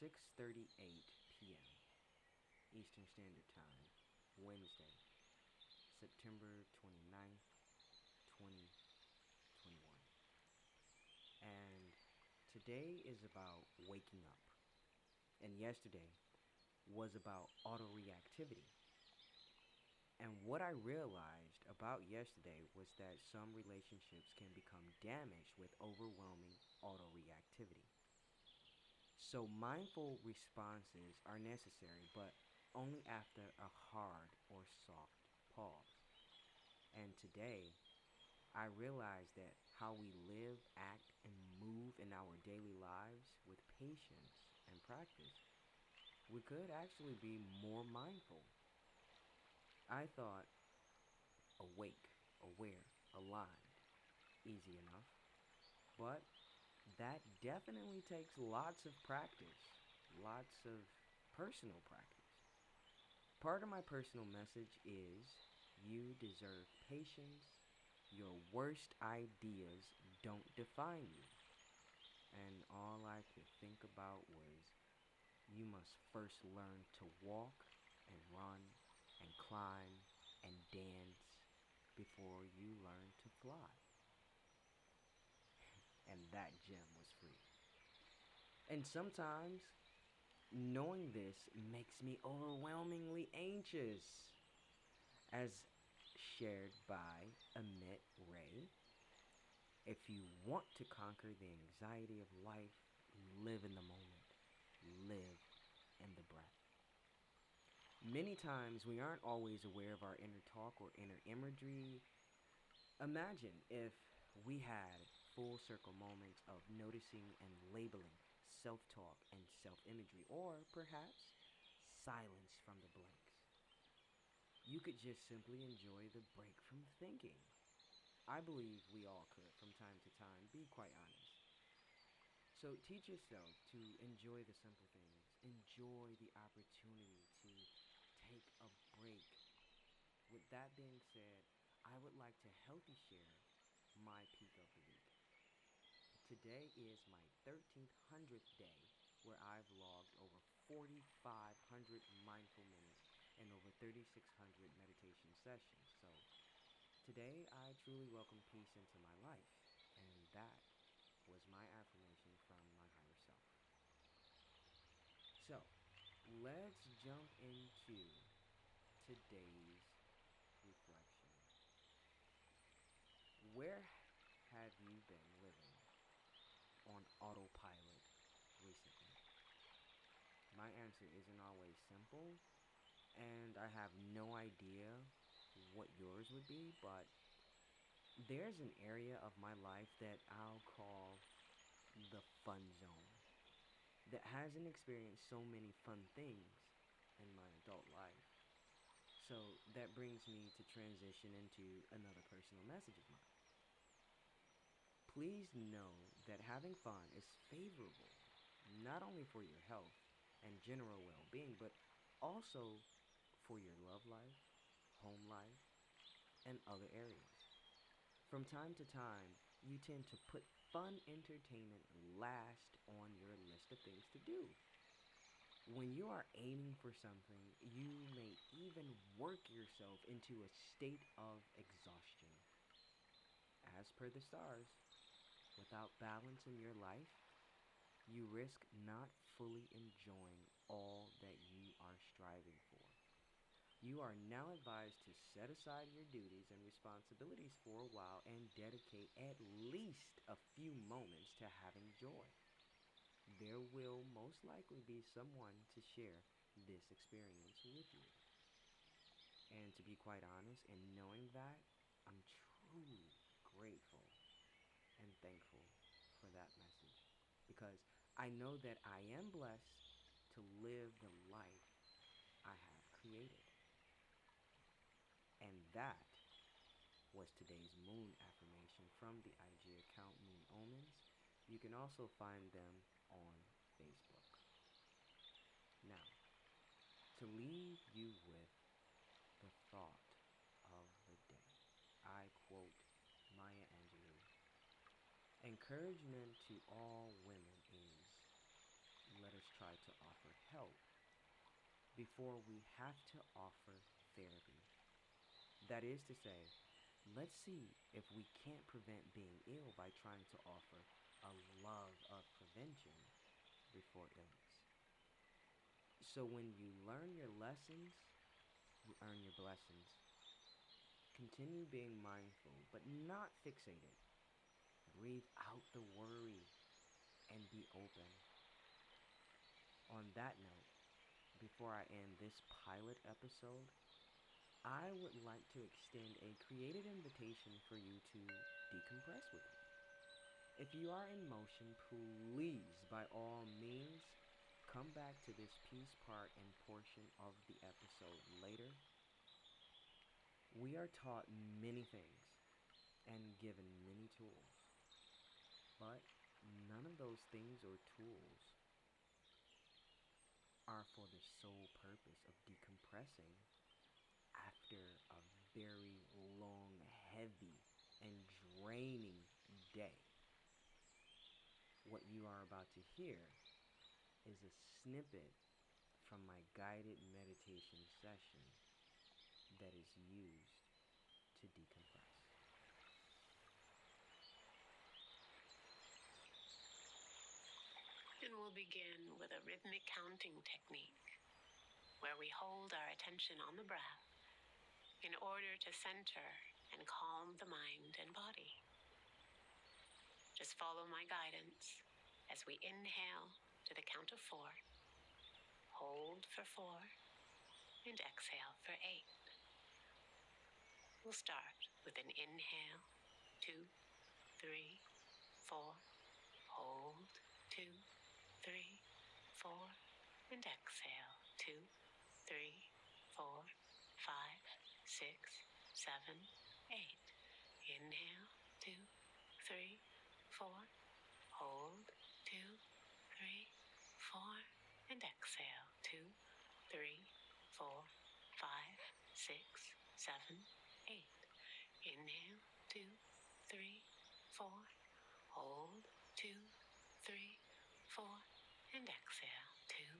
6:38 p.m. Eastern Standard Time, Wednesday, September 29th, 2021. And today is about waking up. And yesterday was about auto reactivity. And what I realized about yesterday was that some relationships can become damaged with overwhelming auto reactivity. So mindful responses are necessary, but only after a hard or soft pause. And today, I realized that how we live, act, and move in our daily lives with patience and practice, we could actually be more mindful I thought awake, aware, aligned. Easy enough. But that definitely takes lots of practice, lots of personal practice. Part of my personal message is you deserve patience. Your worst ideas don't define you. And all I could think about was you must first learn to walk and run and climb and dance before you learn to fly. And that gem was free. And sometimes knowing this makes me overwhelmingly anxious. As shared by Amit Ray. If you want to conquer the anxiety of life, live in the moment, live in the breath. Many times we aren't always aware of our inner talk or inner imagery. Imagine if we had full circle moments of noticing and labeling self talk and self imagery, or perhaps silence from the blanks. You could just simply enjoy the break from thinking. I believe we all could from time to time, be quite honest. So teach yourself to enjoy the simple things, enjoy the opportunity to take a break. With that being said, I would like to healthy share my peak of the week. Today is my 1300th day where I've logged over 4,500 mindful minutes and over 3,600 meditation sessions. So today I truly welcome peace into my life, and that was my affirmation from my higher self. So, let's jump into today's reflection. Where have you been autopilot recently? My answer isn't always simple, and I have no idea what yours would be, but there's an area of my life that I'll call the fun zone that hasn't experienced so many fun things in my adult life. So that brings me to transition into another personal message of mine. Please know that having fun is favorable not only for your health and general well being, but also for your love life, home life, and other areas. From time to time, you tend to put fun entertainment last on your list of things to do. When you are aiming for something, you may even work yourself into a state of exhaustion. As per the stars, without balance in your life, you risk not fully enjoying all that you are striving for. You are now advised to set aside your duties and responsibilities for a while and dedicate at least a few moments to having joy. There will most likely be someone to share this experience with you. And to be quite honest, in knowing that, I'm truly grateful and thankful for that message. Because I know that I am blessed to live the life I have created. And that was today's moon affirmation from the IG account Moon Omens. You can also find them on Facebook. Now, to leave you with the thought of the day, I quote Encouragement to all women is let us try to offer help before we have to offer therapy. That is to say, let's see if we can't prevent being ill by trying to offer a love of prevention before illness. So when you learn your lessons, you earn your blessings. Continue being mindful, but not fixated. Breathe out the worry and be open. On that note, before I end this pilot episode, I would like to extend a creative invitation for you to decompress with me. If you are in motion, please, by all means, come back to this piece part and portion of the episode later. We are taught many things and given many tools, but none of those things or tools are for the sole purpose of decompressing after a very long, heavy, and draining day. What you are about to hear is a snippet from my guided meditation session that is used to decompress. We'll begin with a rhythmic counting technique where we hold our attention on the breath in order to center and calm the mind and body. Just follow my guidance as we inhale to the count of four, hold for four, and exhale for eight. We'll start with an inhale, two, three, four, hold, two, three, four, and exhale, two, three, four, five, six, seven, eight. Inhale, two, three, four. Hold, two, three, four. And exhale, two, three, four, five, six, seven, eight. Inhale, two, three, four. Hold, two, three, four. And exhale, two,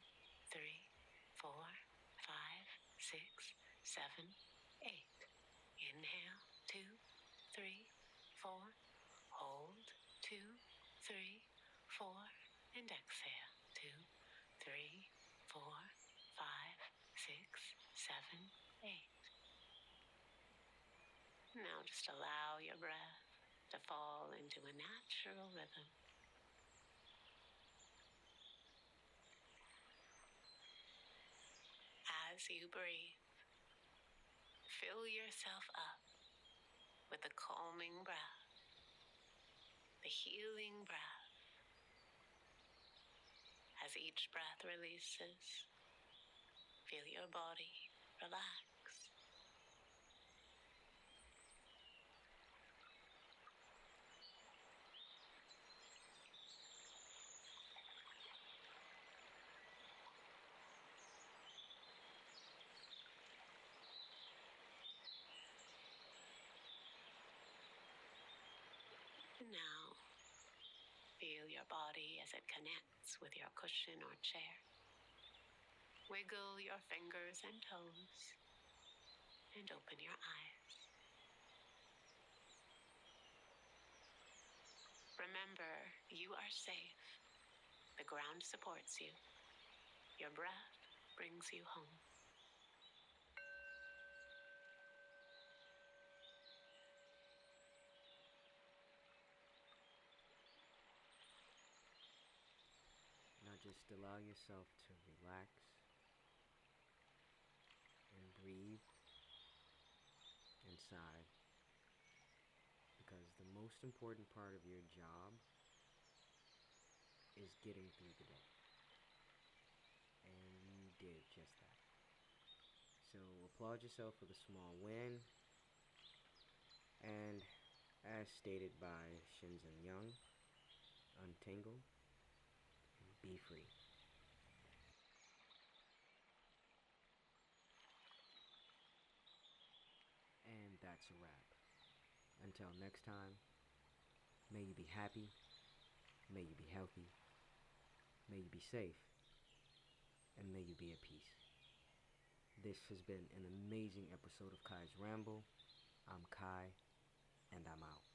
three, four, five, six, seven, eight. Inhale, two, three, four. Hold, two, three, four. And exhale, two, three, four, five, six, seven, eight. Now just allow your breath to fall into a natural rhythm. As you breathe, fill yourself up with the calming breath, the healing breath. As each breath releases, feel your body relax. Now, feel your body as it connects with your cushion or chair. Wiggle your fingers and toes and open your eyes. Remember, you are safe. The ground supports you. Your breath brings you home. Now allow yourself to relax and breathe sigh. Because the most important part of your job is getting through the day. And you did just that. So applaud yourself for the small win. And as stated by Shinzen Young, untangle be free. And that's a wrap. Until next time, may you be happy, may you be healthy, may you be safe, and may you be at peace. This has been an amazing episode of Kai's Ramble. I'm Kai, and I'm out.